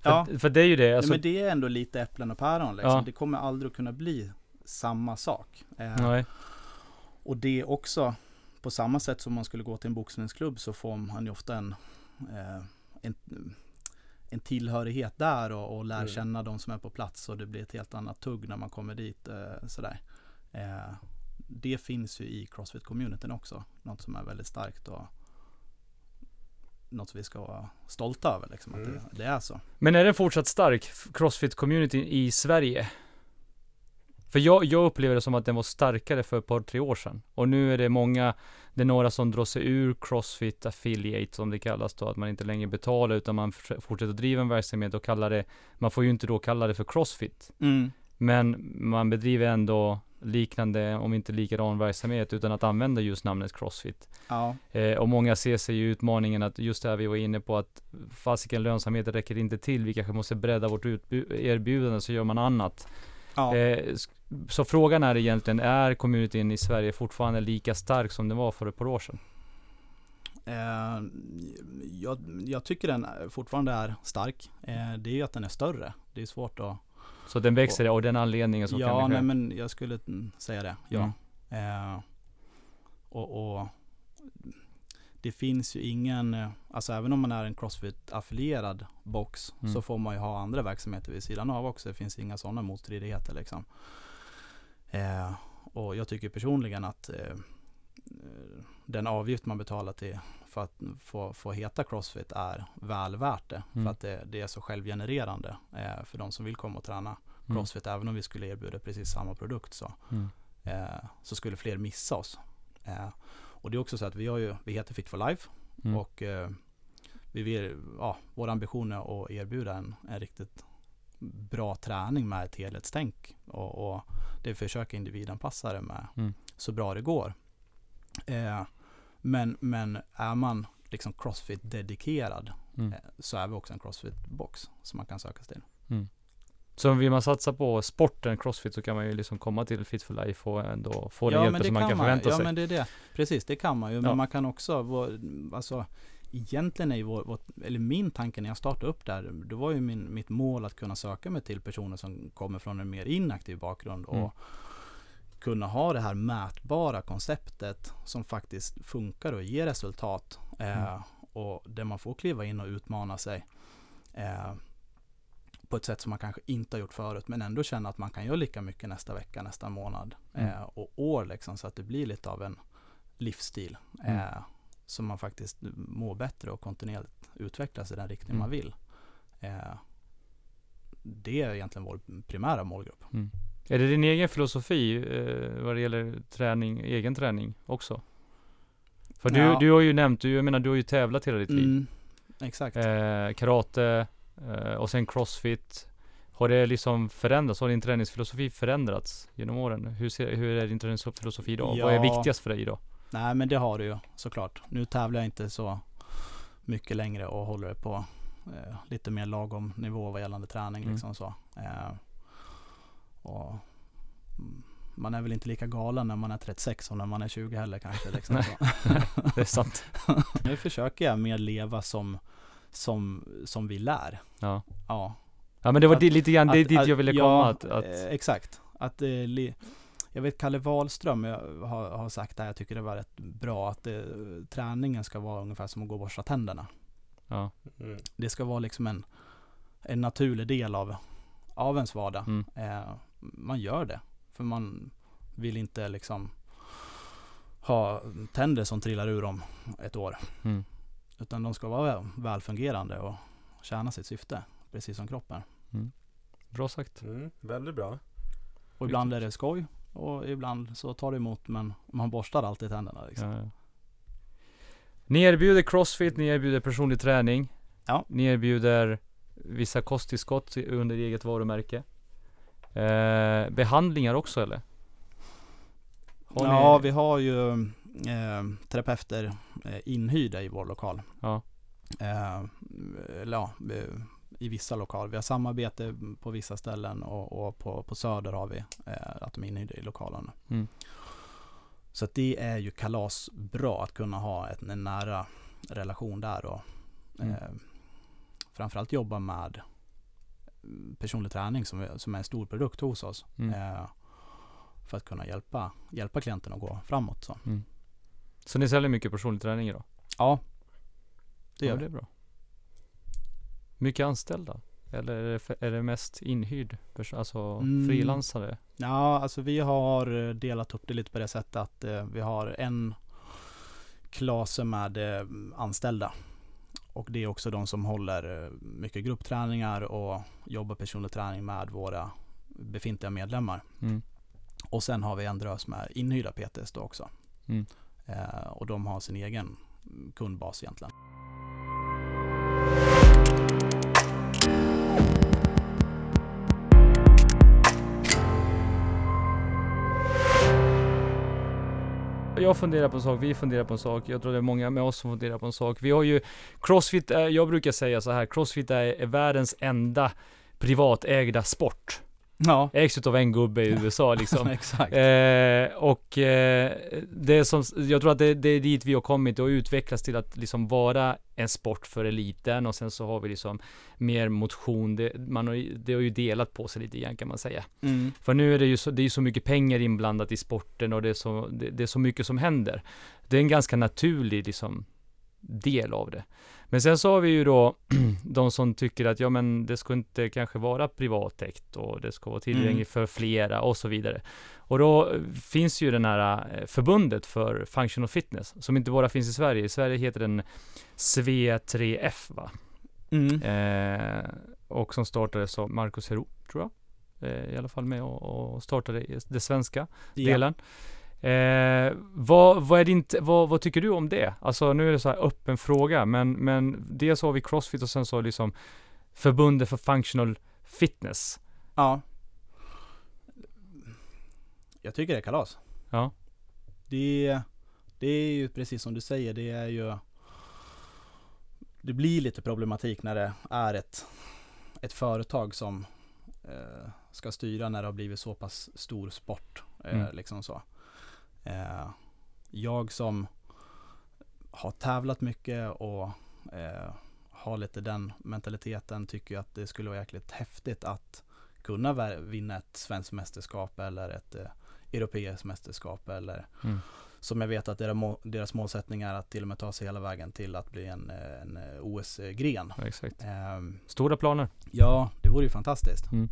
För, Ja. för det är ju det, ja, alltså, men det är ändå lite äpplen och päron liksom. Ja. Det kommer aldrig att kunna bli samma sak. Ehm, nej. Och det också, på samma sätt som man skulle gå till en boxningsklubb så får man ju ofta en, eh, en, en tillhörighet där och, och lär Mm. känna de som är på plats och det blir ett helt annat tugg när man kommer dit. Eh, sådär. Eh, det finns ju i Crossfit-communityn också. Något som är väldigt starkt och något som vi ska vara stolta över. Liksom, Mm. att det, det är så. Men är den fortsatt stark, Crossfit-communityn i Sverige? För jag, jag upplever det som att den var starkare för ett par, tre år sedan. Och nu är det många, det är några som drar sig ur Crossfit Affiliate som det kallas då, att man inte längre betalar utan man fortsätter driva en verksamhet och kallar det, man får ju inte då kalla det för Crossfit. Men man bedriver ändå liknande, om inte likadan verksamhet, utan att använda just namnet Crossfit. Ja, Eh, och många ser sig ju utmaningen att just det här vi var inne på att fasiken lönsamheten räcker inte till. Vi kanske måste bredda vårt erbjudande så gör man annat. ja. Eh, så frågan är egentligen, är communityn i Sverige fortfarande lika stark som den var för ett par år sedan? Eh, jag, jag tycker den fortfarande är stark. Eh, det är ju att den är större. Det är svårt att... Så den växer av den anledningen som kan ja, det ske? nej, men jag skulle säga det. Ja. Mm. Eh, och, och det finns ju ingen, eh, alltså även om man är en Crossfit-affilierad box Mm. så får man ju ha andra verksamheter vid sidan av också. Det finns inga sådana motstridigheter liksom. Eh, och jag tycker personligen att eh, den avgift man betalar till för att få, få heta Crossfit är väl värt det. Mm. För att det, det är så självgenererande eh, för de som vill komma och träna Mm. Crossfit. Även om vi skulle erbjuda precis samma produkt så, Mm. eh, så skulle fler missa oss. Eh, och det är också så att vi, har ju, vi heter Fit for Life Mm. och eh, vi vill, ja, vår ambition är att erbjuda en, en riktigt bra träning med ett helhetstänk. Och, och det försöker individanpassa det med Mm. så bra det går. Eh, men, men är man liksom crossfit dedikerad Mm. eh, så är vi också en crossfit box som man kan söka sig till. Mm. Så vill man satsa på sporten crossfit så kan man ju liksom komma till Fit for Life och ändå få den ja, hjälpen men det som man kan man. förvänta ja, sig. men det är det. Precis, det kan man ju. Ja. Men man kan också, alltså egentligen är ju vår, vår, eller min tanke när jag startade upp där, då var ju min, mitt mål att kunna söka mig till personer som kommer från en mer inaktiv bakgrund och Mm. kunna ha det här mätbara konceptet som faktiskt funkar och ger resultat. Eh, Mm. och där man får kliva in och utmana sig. Eh, på ett sätt som man kanske inte har gjort förut men ändå känna att man kan göra lika mycket nästa vecka, nästa månad Mm. eh, och år liksom så att det blir lite av en livsstil Mm. eh, som man faktiskt mår bättre och kontinuerligt utvecklas i den riktning Mm. man vill. Eh, det är egentligen vår primära målgrupp. Är det din egen filosofi eh, vad det gäller träning, egen träning också? För du, Ja. du har ju nämnt, du, jag menar du har ju tävlat hela ditt liv. Mm, exakt. Eh, karate eh, och sen crossfit. Har det liksom förändrats? Har din träningsfilosofi förändrats genom åren? Hur, ser, hur är din träningsfilosofi idag? Vad är Ja. viktigast för dig idag? Nej men det har du ju såklart. Nu tävlar jag inte så mycket längre och håller det på eh, lite mer lagom nivå vad gällande träning. Mm. Liksom så. Eh, och man är väl inte lika galen när man är 36 som när man är 20 heller kanske. <laughs> Liksom. <laughs> Det är sant. <laughs> nu försöker jag mer leva som, som, som vi lär. Ja. Ja, Ja men det var Att- lite grann det att- dit att- jag ville ja, komma. Att, att, eh, exakt. Att, eh, li, jag vet Kalle Wahlström jag har, har sagt det här, jag tycker det var rätt bra, att eh, träningen ska vara ungefär som att gå och borsta tänderna. ja. Mm. Det ska vara liksom en, en naturlig del av, av ens vardag. Mm. Eh, man gör det, för man vill inte liksom ha tänder som trillar ur om ett år. Mm. Utan de ska vara välfungerande och tjäna sitt syfte, precis som kroppen. Bra sagt. Mm. Väldigt bra. Och ibland är det skoj och ibland så tar det emot men man borstar alltid tänderna liksom. Ja. Ni erbjuder crossfit, ni erbjuder personlig träning. Ja. Ni erbjuder vissa kosttillskott under eget varumärke. Eh, behandlingar också eller? Har ja, ni- vi har ju eh, terapeuter eh, inhyrda i vår lokal. Ja. Eh, eller ja, eh, i vissa lokaler. Vi har samarbete på vissa ställen och, och på, på Söder har vi eh, att de är inhyrda i lokalen. Mm. Så det är ju kalasbra att kunna ha ett, en nära relation där och Mm. eh, framförallt jobba med personlig träning som, är- som är en stor produkt hos oss. Mm. Eh, för att kunna hjälpa, hjälpa klienten att gå framåt. Så. Så ni säljer mycket personlig träning idag? Ja, det ja, gör det vi. är bra. Mycket anställda? Eller är det, är det mest inhyrd? Alltså Mm. frilansare? Ja, alltså vi har eh, delat upp det lite på det sättet att eh, vi har en klase med eh, anställda. Och det är också de som håller eh, mycket gruppträningar och jobbar personlig träning med våra befintliga medlemmar. Mm. Och sen har vi en drös med inhyrda PTs då också. Mm. Eh, och de har sin egen kundbas egentligen. Jag funderar på en sak, vi funderar på en sak, jag tror det är många med oss som funderar på en sak. Vi har ju Crossfit, jag brukar säga så här, Crossfit är, är världens enda privatägda sport. Ja, Ägs utav en gubbe i USA liksom. <laughs> exakt. Eh, och eh, det som, jag tror att det, det är dit vi har kommit och utvecklats till att liksom vara en sport för eliten och sen så har vi liksom mer motion. Det, man har, det har ju delat på sig lite grann kan man säga. Mm. För nu är det ju så, det är så mycket pengar inblandat i sporten och det är så, det, det är så mycket som händer. Det är en ganska naturlig liksom del av det. Men sen så har vi ju då <clears throat> de som tycker att ja men det ska inte kanske vara privatägt och det ska vara tillgängligt för flera och så vidare. Och då eh, finns ju den här eh, förbundet för functional fitness som inte bara finns i Sverige. I Sverige heter den SV3F va? Mm. Eh, och som startades av Marcus Hero, tror jag. Eh, I alla fall med och, och startade det svenska Ja. Eh, vad, vad, är din, vad, vad tycker du om det? Alltså nu är det så här öppen fråga, men, men dels har vi Crossfit och sen så liksom Förbundet för Functional Fitness. Ja. Jag tycker det är kalas. Ja. Det, det är ju precis som du säger, det är ju Det blir lite problematik när det är ett, ett företag som eh, ska styra när det har blivit så pass stor sport. Eh, Mm. liksom så. Eh, jag som har tävlat mycket och eh, har lite den mentaliteten tycker att det skulle vara jäkligt häftigt att kunna vinna ett svenskt mästerskap eller ett eh, europeiskt mästerskap eller Mm. som jag vet att deras, deras målsättning är att till och med ta sig hela vägen till att bli en, eh, en eh, OS-gren. Ja, exakt. Ehm, Stora planer. ja, det vore ju fantastiskt. Mm.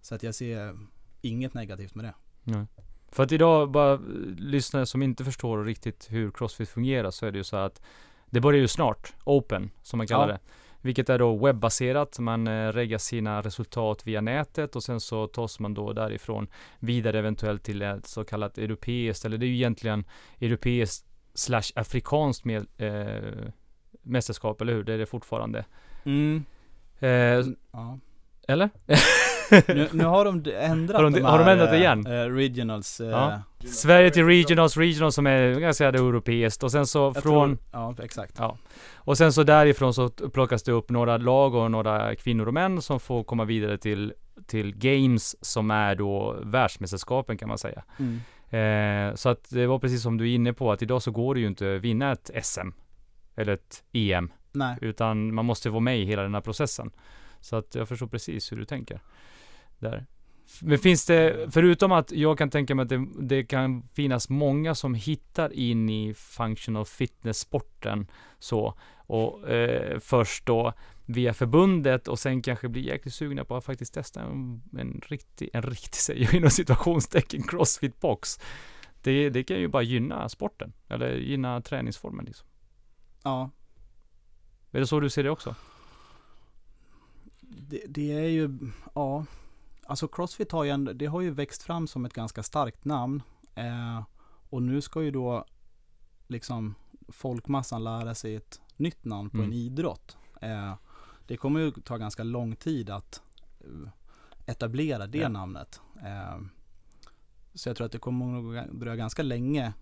Så att jag ser inget negativt med det. Nej. För att idag, bara eh, lyssnare som inte förstår riktigt hur Crossfit fungerar, så är det ju så att det börjar ju snart, Open, som man kallar Ja. det. Vilket är då webbaserat, man eh, reggar sina resultat via nätet och sen så tas man då därifrån vidare eventuellt till ett så kallat europeiskt, eller det är ju egentligen europeiskt slash afrikanskt med, eh, mästerskap, eller hur? Det är det fortfarande. Mm. Eh, Ja. eller? <laughs> Nu, nu har de ändrat Har de- de har de här, ändrat det eh, igen? eh, regionals. eh, Ja. Sverige till regionals, regionals som är ganska europeiskt och sen så jag från Tror, ja, exakt. Ja. Och sen så därifrån så plockas det upp några lag och några kvinnor och män som får komma vidare till, till Games som är då världsmästerskapen kan man säga. Mm. Eh, så att det var precis som du är inne på att idag så går det ju inte att vinna ett SM eller ett EM Nej. utan man måste vara med i hela den här processen. Så att jag förstår precis hur du tänker. Där. Men finns det, förutom att jag kan tänka mig att det, det kan finnas många som hittar in i functional fitness-sporten så och eh, först då via förbundet och sen kanske blir jäkligt sugna på att faktiskt testa en, en riktig, en riktig <laughs> säger jag inom situationstecken, crossfit box. Det, det kan ju bara gynna sporten, eller gynna träningsformen liksom. Ja, Är det så du ser det också? det, det är ju, ja. Alltså Crossfit har ju, ändå, det har ju växt fram som ett ganska starkt namn. Eh, och nu ska ju då liksom folkmassan lära sig ett nytt namn på Mm. en idrott. Eh, det kommer ju ta ganska lång tid att eh, etablera det Ja. namnet. Eh, så jag tror att det kommer nog dröja ganska länge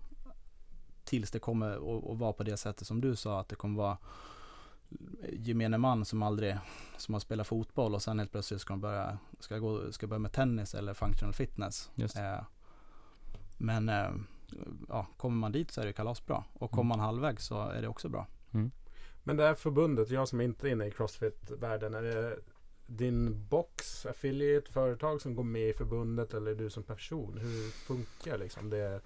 tills det kommer att, att vara på det sättet som du sa, att det kommer vara gemene man som aldrig, som har spelat fotboll och sen helt plötsligt ska de börja, ska gå, ska börja med tennis eller functional fitness. Eh, men eh, ja, kommer man dit så är det kalasbra. Och kommer Mm. man halvvägs så är det också bra. Men det här förbundet, jag som inte är inne i Crossfit-världen, är det din box, affiliate, företag som går med i förbundet eller du som person? Hur funkar liksom det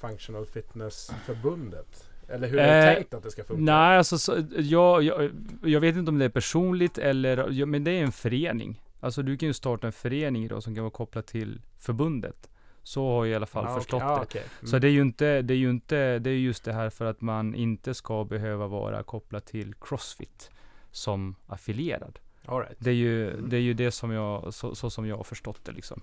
Functional Fitness-förbundet? Eller hur är det Eh, tänkt att det ska funka? Nej, alltså så, jag, jag, jag vet inte om det är personligt eller, men det är en förening. Alltså du kan ju starta en förening idag som kan vara kopplad till förbundet. Så har jag i alla fall okej. förstått Ja, det. okej. Mm. Så det är ju inte, det är ju inte, det är just det här för att man inte ska behöva vara kopplad till Crossfit som affilierad. Right. Det är ju, Mm. det är ju det som jag, så, så som jag har förstått det liksom.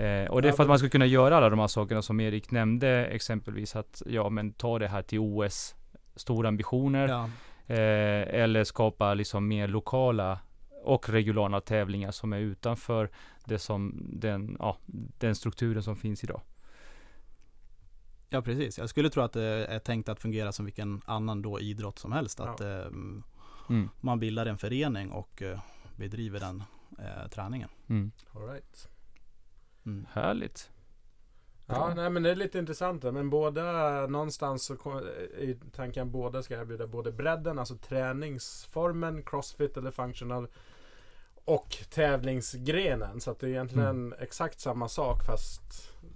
Eh, och det är för att man ska kunna göra alla de här sakerna som Erik nämnde, exempelvis att, ja men ta det här till OS, stora ambitioner. Ja, Eh, eller skapa liksom mer lokala och regionala tävlingar som är utanför det som, den, ja, den strukturen som finns idag. ja, precis. Jag skulle tro att det är tänkt att fungera som vilken annan då idrott som helst. Att eh, Mm. man bildar en förening och eh, bedriver den eh, träningen. Mm. All right. Mm. Härligt. Ja, Bra. nej men det är lite intressant. Men båda, någonstans så kom- i tanken båda ska erbjuda både bredden, alltså träningsformen, crossfit eller functional och tävlingsgrenen. Så att det är egentligen Mm. exakt samma sak fast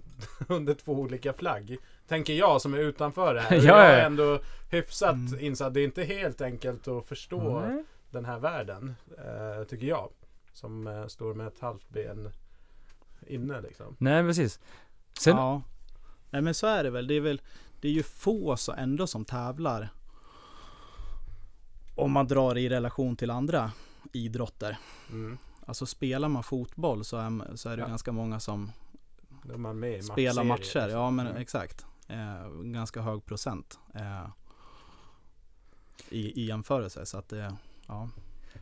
<laughs> under två olika flagg. Tänker jag som är utanför det här. <laughs> Ja, jag ja. är ändå hyfsat Mm. insatt. Det är inte helt enkelt att förstå Nej. den här världen. Eh, tycker jag. Som eh, står med ett halvt ben inne liksom. Nej, precis. Sen, Ja. Nej men så är det väl. Det är väl det är ju få så ändå som tävlar. Om man drar i relation till andra idrotter. Mm. Alltså spelar man fotboll så är, så är det Ja. ganska många som Då är man med i spelar matcher. liksom. Ja men Mm. exakt. Eh, ganska hög procent. Eh, i, I jämförelse. Så att det, ja.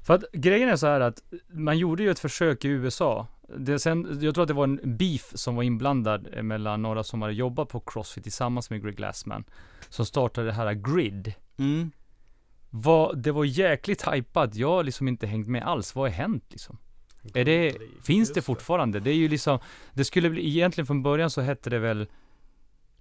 För att grejen är så här att man gjorde ju ett försök i USA. Det sen, jag tror att det var en beef som var inblandad eh, mellan några som hade jobbat på Crossfit tillsammans med Greg Glassman. Som startade det här Grid. Mm. Vad, det var jäkligt hypat. Jag har liksom inte hängt med alls. Vad har hänt liksom? Är det, finns just det fortfarande? Det är ju liksom, det skulle bli, egentligen från början så hette det väl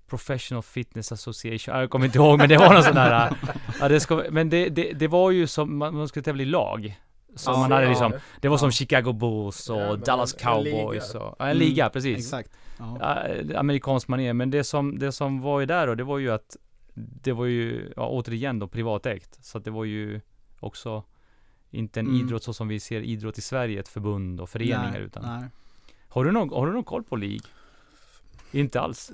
Professional Fitness Association, jag kommer inte ihåg men det var någon sån här, <laughs> ja, det ska, men det, det, det var ju som, man, man skulle tävla i lag. Så Ja, man hade ja. liksom, det var som. Chicago Bulls och Dallas en- en Cowboys liga. och, ja, en Mm, liga, precis. Exakt. Ja. Ja, amerikansk manér, men det som, det som var ju där då, det var ju att det var ju, ja, återigen då privatägt. Så att det var ju också inte en Mm. idrott så som vi ser idrott i Sverige, ett förbund och föreningar nej, utan. Nej, Har du någon, har du någon koll på League? Inte alls?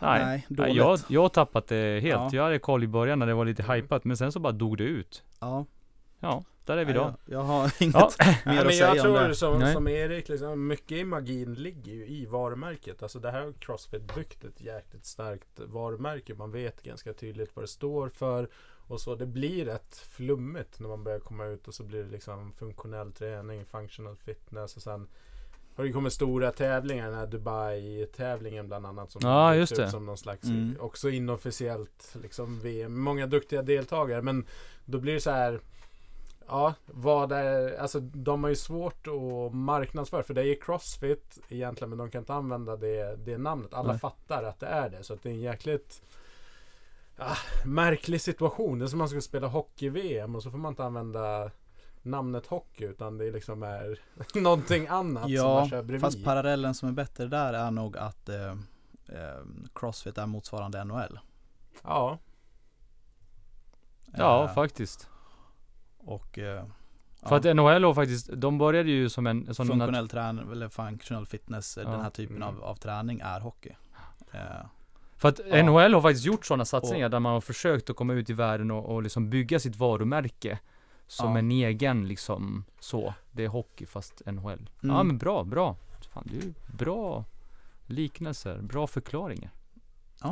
Nej. nej Nej, dåligt. jag, jag har tappat det helt. Ja. Jag hade koll i början när det var lite Mm. hypat, men sen så bara dog det ut. Ja, Ja, där är vi då. jag, jag har <laughs> inget Ja. mer att men säga jag om tror det. som, Nej. som Erik, liksom, mycket i magin ligger ju i varumärket. Alltså det här har Crossfit byggt ett jäkligt starkt varumärke. Man vet ganska tydligt vad det står för. Och så det blir rätt flummigt när man börjar komma ut och så blir det liksom funktionell träning, functional fitness och sen har det kommit stora tävlingar, den här Dubai-tävlingen bland annat som Ja, byggs just ut det. som någon slags, Mm. också inofficiellt liksom VM. Många duktiga deltagare men då blir det så här Ja, vad är, alltså de har ju svårt att marknadsföra för det är ju Crossfit egentligen men de kan inte använda det, det namnet. Alla Nej. fattar att det är det så att det är en jäkligt ah, märklig situation. Det är som om man skulle spela hockey-VM och så får man inte använda namnet hockey utan det liksom är <laughs> någonting annat som Ja, man kör bredvid. fast parallellen som är bättre där är nog att eh, eh, Crossfit är motsvarande NHL. ja, Ja, Eh, faktiskt. Och eh, För att NHL har faktiskt, de började ju som en sån funktionell träning eller functional fitness, eh, Ja. den här typen Mm. av, av träning är hockey. Eh, För att Ja. NHL har faktiskt gjort sådana satsningar Och- där man har försökt att komma ut i världen och, och liksom bygga sitt varumärke som Ja. en egen liksom så. Det är hockey fast NHL. Ja Mm. men bra, bra. Fan det är ju bra liknelser, bra förklaringar.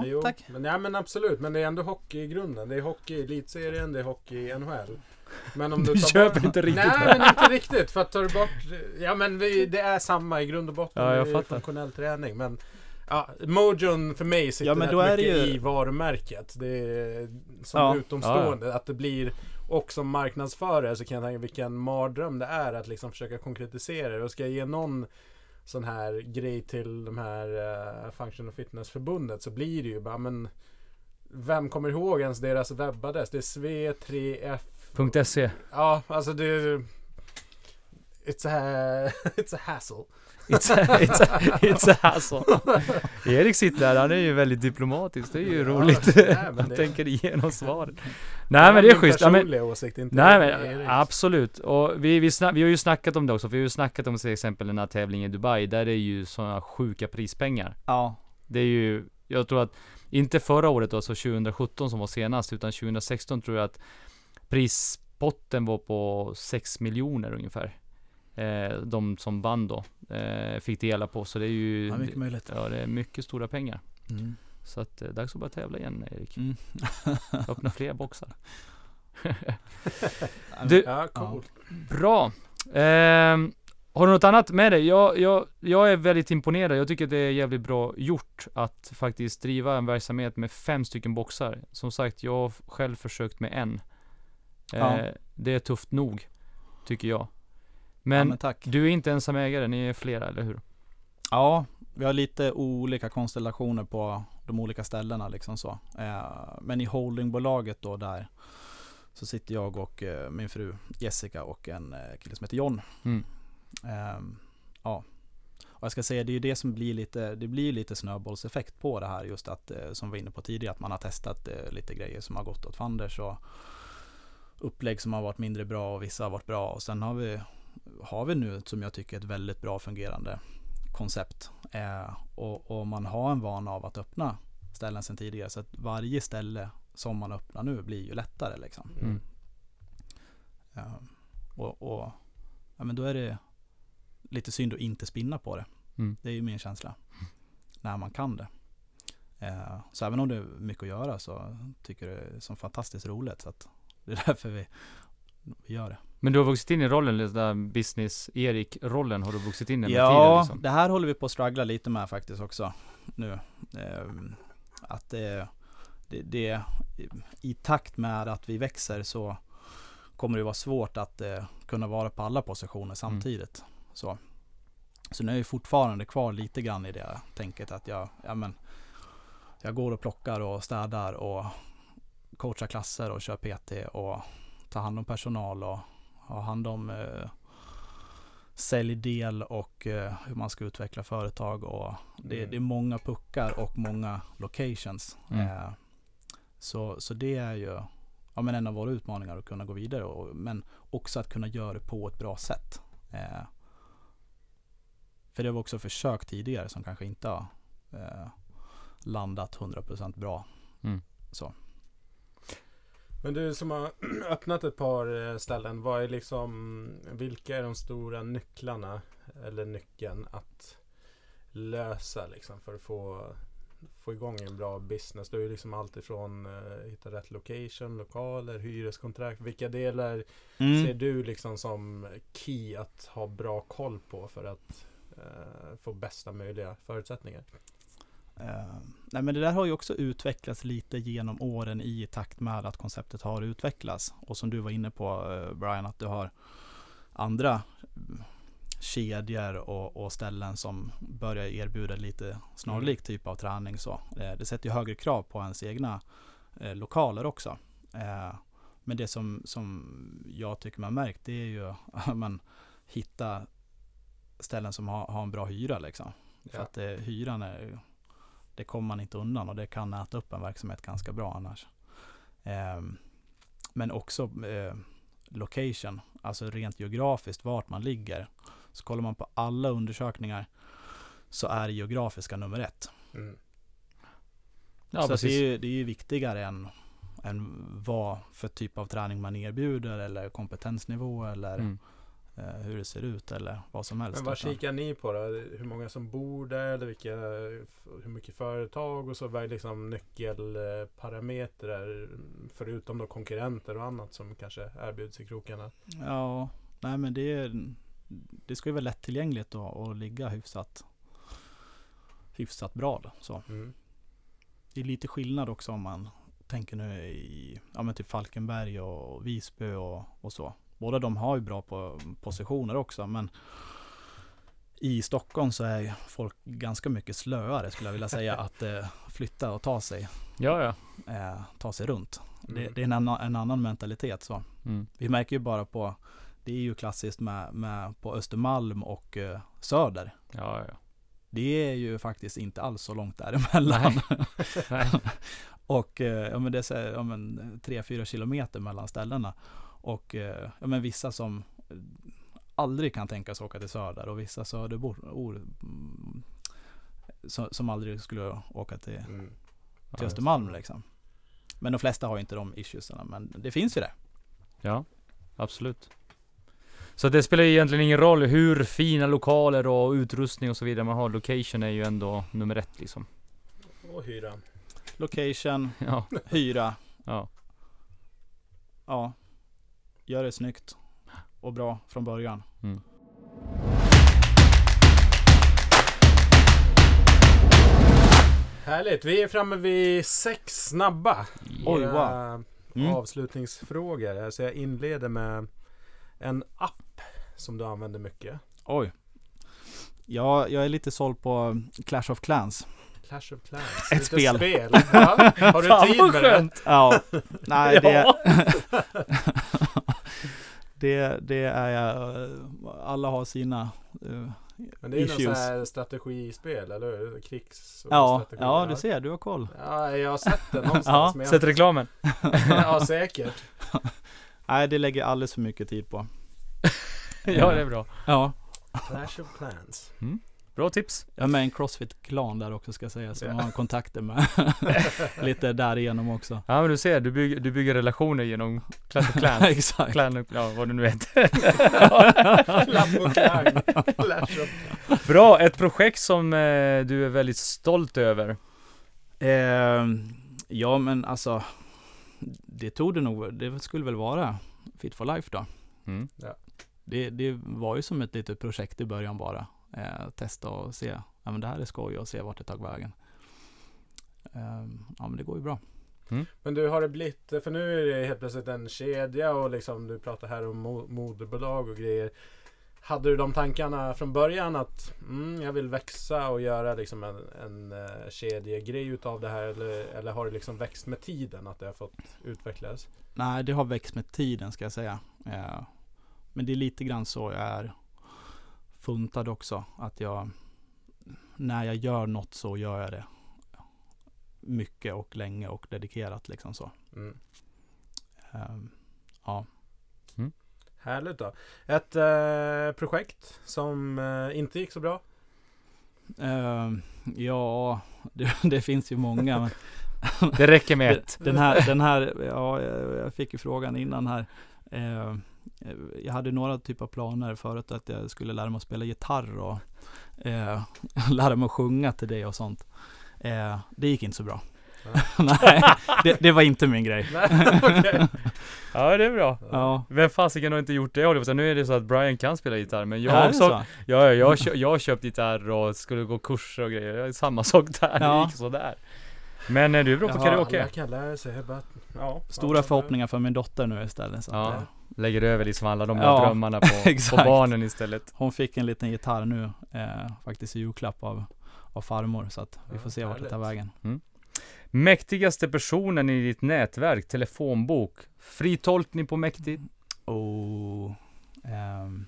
Ja, jo, tack. Men, ja, men absolut, men det är ändå hockey i grunden. Det är hockey i elitserien, det är hockey i NHL. Men om du, Du köper bort- inte riktigt Nej men inte riktigt för att tar du bort Ja men vi, det är samma i grund och botten Ja, jag är fattar. funktionell träning men Ja, mojon för mig sitter Ja, men rätt då är det mycket ju- i varumärket Det är som Ja. utomstående att det blir Och som marknadsförare så kan jag tänka vilken mardröm det är att liksom försöka konkretisera det och ska jag ge någon Sån här grej till de här uh, Function och Fitness förbundet så blir det ju bara men Vem kommer ihåg ens deras webbadress? Det är sve3f .se Ja, alltså det... It's a, <laughs> it's a hassle. It's a, it's a, it's a hassle. Erik sitter här, han är ju väldigt diplomatisk. Det är ju Ja, roligt. nej, <laughs> Han det- tänker igenom svaret. Nej men det är schysst. Ja, men, åsikt, inte Nej men Eriks. absolut. Och vi, vi, snack, vi har ju snackat om det också. Vi har ju snackat om till exempel den här tävlingen i Dubai. Där det är ju sådana sjuka prispengar. Ja, Det är ju, jag tror att, inte förra året då, alltså 2017 som var senast, utan 2016 tror jag att prispotten var på 6 miljoner ungefär. Eh, de som vann då, eh, fick dela på. Så det är ju, ja mycket möjligt. ja det är mycket stora pengar. Mm. Så att, eh, dags att börja tävla igen Erik. Mm. <laughs> Öppna fler boxar. Ja, <laughs> Du- Ja, coolt. Bra. Ehm, har du något annat med dig? Jag, jag, jag är väldigt imponerad. Jag tycker det är jävligt bra gjort att faktiskt driva en verksamhet med fem stycken boxar. Som sagt, jag har själv försökt med en. Ja. Eh, det är tufft nog, tycker jag. Ja, Men, men tack. du är inte ensam ägare, ni är flera, eller hur? Ja, vi har lite olika konstellationer på de olika ställena liksom så. Eh, men i holdingbolaget då där så sitter jag och eh, min fru Jessica och en eh, kille som heter John. Mm. Ehm, ja. Och jag ska säga det är ju det som blir lite, det blir lite snöbollseffekt på det här just att som vi var inne på tidigare att man har testat lite grejer som har gått åt fanders och upplägg som har varit mindre bra och vissa har varit bra och sen har vi har vi nu som jag tycker ett väldigt bra fungerande koncept eh, och, och man har en vana av att öppna ställen sedan tidigare så att varje ställe som man öppnar nu blir ju lättare liksom. Mm. Ja. Och, och ja, men då är det lite synd att inte spinna på det. Mm. Det är ju min känsla. När man kan det. Eh, så även om det är mycket att göra så tycker jag det är så fantastiskt roligt. Så att det är <laughs> därför vi, vi gör det. Men du har vuxit in i rollen, den där business-Erik-rollen har du vuxit in i med tiden Ja, liksom. det här håller vi på att struggla lite med faktiskt också nu. Eh, att det, det, det i takt med att vi växer så kommer det vara svårt att eh, kunna vara på alla positioner samtidigt. Så. så nu är jag fortfarande kvar lite grann i det tänket att jag, ja, men, jag går och plockar och städar och coachar klasser och kör PT och tar hand om personal och har hand om eh, säljdel och eh, hur man ska utveckla företag och det, Mm. det är många puckar och många locations. Mm. Eh, så, så det är ju ja, men en av våra utmaningar att kunna gå vidare och, men också att kunna göra det på ett bra sätt. Eh, för det var också försök tidigare som kanske inte har eh, landat 100% bra. Mm. Så. Men du som har <clears throat> öppnat ett par eh, ställen, vad är liksom, vilka är de stora nycklarna eller nyckeln att lösa liksom för att få, få igång en bra business? Du är ju liksom allt ifrån eh, hitta rätt location, lokaler, hyreskontrakt. Vilka delar Mm. ser du liksom som key att ha bra koll på för att eh, få bästa möjliga förutsättningar? Eh, nej men det där har ju också utvecklats lite genom åren i takt med att konceptet har utvecklats. Och som du var inne på eh, Brian, att du har andra mm, kedjor och, och ställen som börjar erbjuda lite snarlik typ av träning. Så. Eh, det sätter ju högre krav på ens egna lokaler också. Men det som, som jag tycker man märkt det är ju <laughs> att man hitta ställen som har, har en bra hyra liksom. För Ja. att eh, hyran är det kommer man inte undan och det kan äta upp en verksamhet ganska bra annars. Ehm, men också eh, location, alltså rent geografiskt vart man ligger. Så kollar man på alla undersökningar så är det geografiska nummer ett. Mm. Ja, så det, är, ju- det är ju viktigare än, än vad för typ av träning man erbjuder eller kompetensnivå eller Mm. Eh, hur det ser ut eller vad som helst. Men vad kikar ni på då? Hur många som bor där? Eller vilka, hur mycket företag? Och så vad är liksom nyckelparametrar förutom då konkurrenter och annat som kanske erbjuds i krokarna? Ja, nej men det, är- det ska ju vara lättillgängligt då och ligga hyfsat, hyfsat bra. Då, så. Mm. Det är lite skillnad också om man tänker nu i ja, men typ Falkenberg och Visby och, och så. Båda de har ju bra på, positioner också men i Stockholm så är ju folk ganska mycket slöare skulle jag vilja säga <laughs> att eh, flytta och ta sig, Ja, ja. eh, ta sig runt. Det, Mm. det är en annan, en annan mentalitet så. Mm. Vi märker ju bara på, det är ju klassiskt med, med på Östermalm och eh, Söder. Ja, ja. Det är ju faktiskt inte alls så långt däremellan. Nej. <laughs> och eh, ja, men det är så, ja, men, 3-4 kilometer mellan ställena. Och eh, ja, men vissa som eh, aldrig kan tänka sig åka till Söder och vissa Söderbor or, mm, som, som aldrig skulle åka till, Mm. Ja, till Östermalm liksom. Men de flesta har ju inte de issuesarna, men det finns ju det. Ja, absolut. Så det spelar ju egentligen ingen roll hur fina lokaler och utrustning och så vidare man har. Location är ju ändå nummer ett liksom. Och hyran. Location, Ja, hyra, ja. ja. Gör det snyggt och bra från början. Mm. Härligt! Vi är framme vid sex snabba. Oj, wow. Mm. Avslutningsfrågor. Så jag inleder med en app som du använder mycket. Oj. Ja, jag är lite såld på Clash of Clans. Clash of Clans. Ett spel. spel. <laughs> Ja. Har du tid med det? Ja, nej det. <laughs> <laughs> det, det är jag. eh, Alla har sina. eh, Men det är ju Issues. sånt här strategispel, eller hur? Krigs Ja, ja, du ser, du har koll. Ja, jag har sett det någonstans. <laughs> Ja, men jag... Sätt reklamen. <laughs> ja, säkert. <laughs> Nej, det lägger jag alldeles för mycket tid på. ja, det är bra. Ja, Clash of Clans. Bra tips. jag är med i en Crossfit-klan där också ska jag säga. Så Ja. jag har kontakter med <laughs> lite därigenom också. Ja, men du ser, du bygger, du bygger relationer genom Clash of Clans. Exakt. Clan, ja vad det nu heter. Clash of... Bra, ett projekt som eh, du är väldigt stolt över. Eh, ja, men alltså. Det tog det nog. Det skulle väl vara Fit for Life då. Mm. Det, det var ju som ett litet projekt i början bara. Eh, testa och se. Ja men det här är skoj och se vart det tar vägen. Eh, ja men det går ju bra. Mm. Men du, har det blivit, för nu är det helt plötsligt en kedja och liksom du pratar här om mo- moderbolag och grejer. Hade du de tankarna från början att mm, jag vill växa och göra liksom en, en uh, kedjegrej utav det här eller, eller har det liksom växt med tiden att det har fått utvecklas? Nej, det har växt med tiden ska jag säga. Eh, men det är lite grann så jag är funtad också. Att jag, när jag gör något så gör jag det mycket och länge och dedikerat liksom så. Mm. Eh, ja. Härligt då. Ett eh, projekt som eh, inte gick så bra? Eh, ja, det, <laughs> det finns ju många. Men Det räcker med <laughs> ett. Den här, den här ja, jag jag fick ju frågan innan här. Eh, jag hade några typer av planer förut att jag skulle lära mig att spela gitarr och eh, <laughs> lära mig att sjunga till det och sånt. Eh, det gick inte så bra. <laughs> Nej, det, det var inte min grej. Nej, okej. <laughs> Ja, det är bra. Ja, Vem fasiken har inte gjort det? Jag säga, Nu är det så att Brian kan spela gitarr, men jag har det också, så? ja, jag, har kö- jag har köpt gitarr och skulle gå kurser och grejer. Det samma sak där, det Ja. gick sådär. Men eh, du är bra på Jaha, karaoke. Alla kan lära sig. Bara, ja, Stora ja, förhoppningar för min dotter nu istället. Så att, Ja, lägger över liksom alla de där Ja, drömmarna på, <laughs> på exakt. barnen istället. hon fick en liten gitarr nu, eh, faktiskt i julklapp av, av farmor. Så att vi Ja, får se vart det tar härligt. vägen. Mäktigaste personen i ditt nätverk, telefonbok. Fri tolkning på mäktig. Oh, ehm,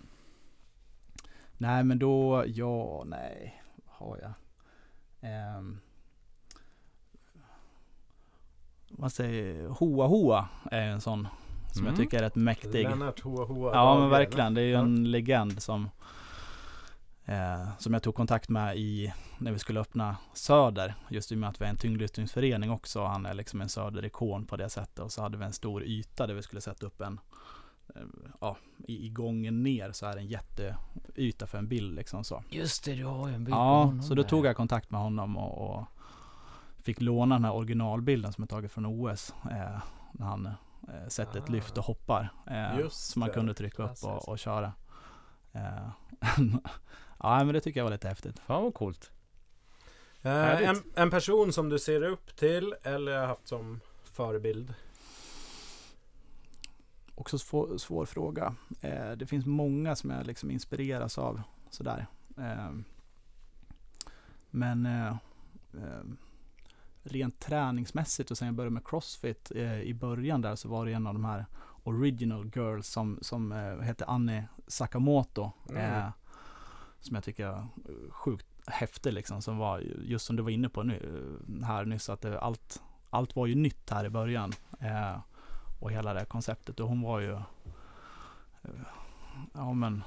nej men då, ja, nej, vad har jag? Um, vad säger Hoa Hoa är en sån som Mm. jag tycker är rätt mäktig. Lennart Hoa Hoa Ja men verkligen, det är ju Ja. en legend som eh, Som jag tog kontakt med i När vi skulle öppna Söder Just i och med att vi är en tyngdlyftningsförening också Han är liksom en Söderikon på det sättet Och så hade vi en stor yta där vi skulle sätta upp en eh, Ja, i, i gången ner så är det en jätteyta för en bild liksom så Just det, du har ju en bild Ja, så då tog jag kontakt med honom och, och Fick låna den här originalbilden som är tagen från OS eh, När han eh, sätter ett Ah. lyft och hoppar eh, Just Som man kunde trycka upp och, och köra. Eh, <laughs> Ja men det tycker jag var lite häftigt. Fan vad coolt. Eh, en, en person som du ser upp till eller har haft som förebild? Också svår, svår fråga. Eh, Det finns många som jag liksom inspireras av sådär. Eh, Men eh, eh, Rent träningsmässigt och sen jag började med Crossfit eh, i början där så var det en av de här Original Girls som, som eh, hette Annie Sakamoto Mm. eh, Som jag tycker är sjukt häftig liksom som var just som du var inne på nu här nyss att det, allt Allt var ju nytt här i början eh, och hela det här konceptet och hon var ju eh, Ja men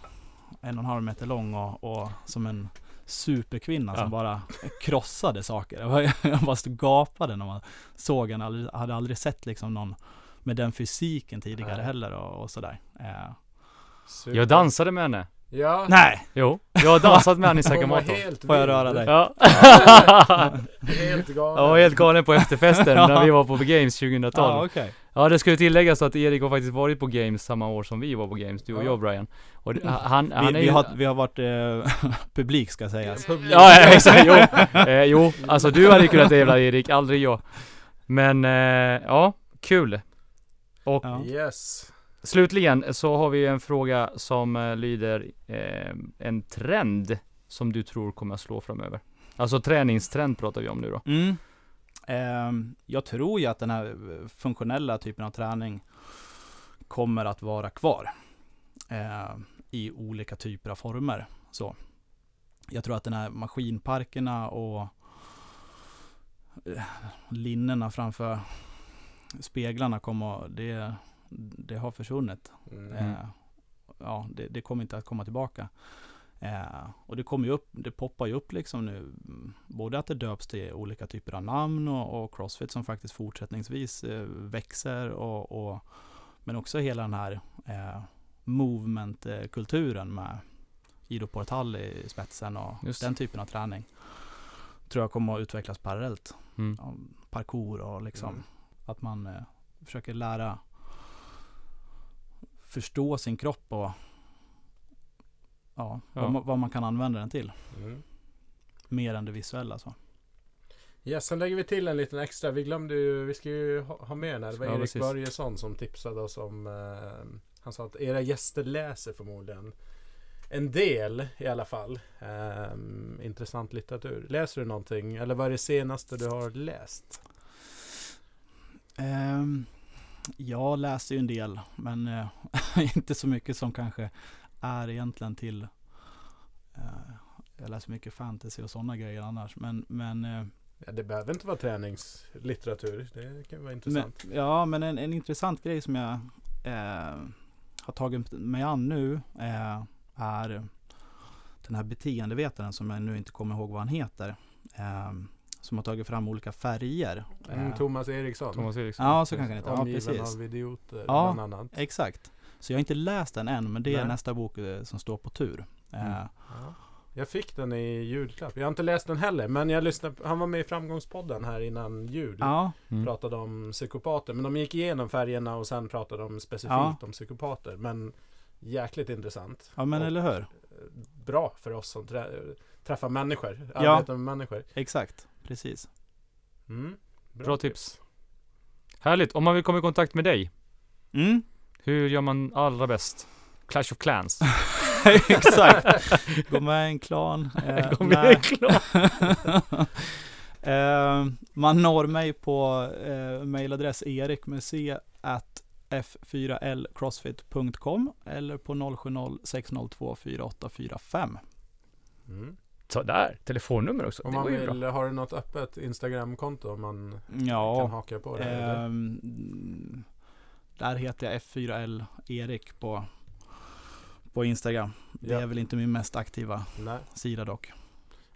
en och en halv meter lång och, och som en superkvinna Ja. som bara krossade saker. Jag, <laughs> bara gapade när man såg henne. Hade aldrig sett liksom någon med den fysiken tidigare Nej. heller och, och sådär. Eh. Jag dansade med henne. Ja. nej! Jo, <laughs> jag har dansat med Hon var Sakamoto. helt Får jag röra dig? <laughs> Ja. Helt galen. Jag var helt galen på efterfesten <laughs> när vi var på Games 2012. Ja, okej. Ja det ska ju tilläggas att Erik har faktiskt varit på Games samma år som vi var på Games, du och Ja. jag Brian. Och det, han, han Vi, är vi, ju... har, vi har varit eh, publik ska sägas. Publik. Ja ja, exakt, jo. Eh, jo, alltså du hade kunnat tävla Erik, aldrig jag. Men eh, ja, kul. Och Ja. Yes slutligen så har vi en fråga som eh, lyder eh, en trend som du tror kommer att slå framöver. Alltså träningstrend pratar vi om nu då. Mm. Eh, jag tror ju att den här eh, funktionella typen av träning kommer att vara kvar Eh, i olika typer av former. Så. Jag tror att den här maskinparkerna och eh, linnena framför speglarna kommer, det, det har försvunnit. Mm. Eh, ja, det, det kommer inte att komma tillbaka. Eh, och det kommer ju upp, det poppar ju upp liksom nu, mm, både att det döps till olika typer av namn och, och Crossfit som faktiskt fortsättningsvis eh, växer och, och men också hela den här eh, movement-kulturen med Ido Portal i spetsen och Just den typen av träning. Tror jag kommer att utvecklas parallellt. Mm. Ja, parkour och liksom Mm. att man eh, försöker lära förstå sin kropp och ja, Ja. Vad, man, vad man kan använda den till. Mm. Mer än det visuella så. Yes, sen lägger vi till en liten extra. Vi glömde ju, vi ska ju ha, ha med den här. Det var Ja, Erik precis. Börjesson som tipsade oss om, eh, han sa att era gäster läser förmodligen en del i alla fall. Ehm, intressant litteratur. Läser du någonting? Eller vad är det senaste du har läst? Ehm, jag läser ju en del, men eh, <laughs> inte så mycket som kanske är egentligen till eh, jag läser mycket fantasy och sådana grejer annars. Men, men, eh, Ja, det behöver inte vara träningslitteratur. Det kan vara men intressant. ja, men en, en intressant grej som jag eh, har tagit mig an nu eh, är den här beteendevetaren som jag nu inte kommer ihåg vad han heter. Som har tagit fram olika färger. Mm, Eh, Thomas Eriksson. Thomas Eriksson. Ja, så kanske det heter. Ja, precis. av idioter Ja. bland annat. Exakt. Så jag har inte läst den än, men det är Nej. nästa bok eh, som står på tur. Mm. Ja. Jag fick den i julklapp. Jag har inte läst den heller, men jag lyssnade, han var med i Framgångspodden här innan jul. Ja, Mm. Pratade om psykopater, men de gick igenom färgerna och sen pratade de specifikt Ja. om psykopater. Men jäkligt intressant. ja men Och eller hur? Bra för oss som trä, träffar människor, Ja. arbetar med människor. Exakt, precis. Mm. Bra tips. Härligt. Om man vill komma i kontakt med dig, Mm, hur gör man allra bäst? Clash of Clans. <laughs> exakt. Gå med i en klan. <laughs> Eh, Gå med i en klan. <laughs> Eh, man når mig på eh, mailadress erik med c at f4lcrossfit.com eller på 070 602 4845. Mm. Sådär, telefonnummer också. Om det man var ju bra. vill, har du något öppet Instagramkonto om man kan Ja, haka på det? ehm, där heter jag F4L Erik på, på Instagram. Det Ja. är väl inte min mest aktiva Nej, sida dock.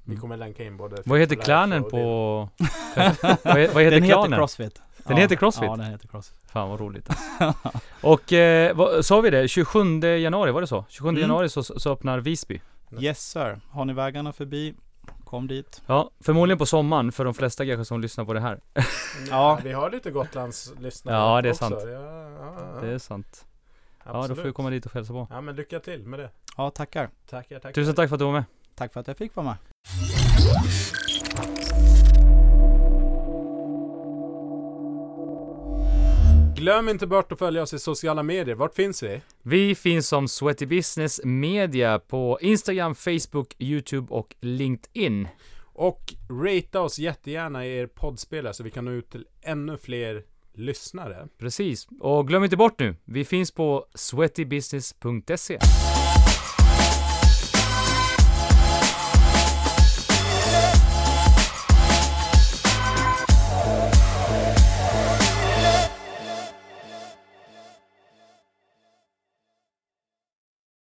vi kommer länka in både Vad heter klanen på... vad he- vad heter den klanen? heter Crossfit. Den heter Crossfit? Ja, den heter Crossfit. Fan vad roligt. <laughs> Och eh, vad, sa vi det? 27 januari, var det så? 27 Mm. januari så, så öppnar Visby. Yes sir. Har ni vägarna förbi, kom dit. Ja, förmodligen på sommaren för de flesta kanske som lyssnar på det här. <laughs> Ja, vi har lite Gotlands lyssnare Ja, det är också. sant. Ja, ja, ja. Det är sant. Ja, då Absolut. får vi komma dit och hälsa på. Ja, men lycka till med det. Ja, tackar. Tackar, tackar. Tusen tack för att du var med. Tack för att jag fick vara med. Glöm inte bort att följa oss i sociala medier. Vart finns vi? Vi finns som Sweaty Business Media på Instagram, Facebook, YouTube och LinkedIn. Och ratea oss jättegärna i er poddspelare så vi kan nå ut till ännu fler lyssnare. Precis. Och glöm inte bort nu, vi finns på sweatybusiness.se.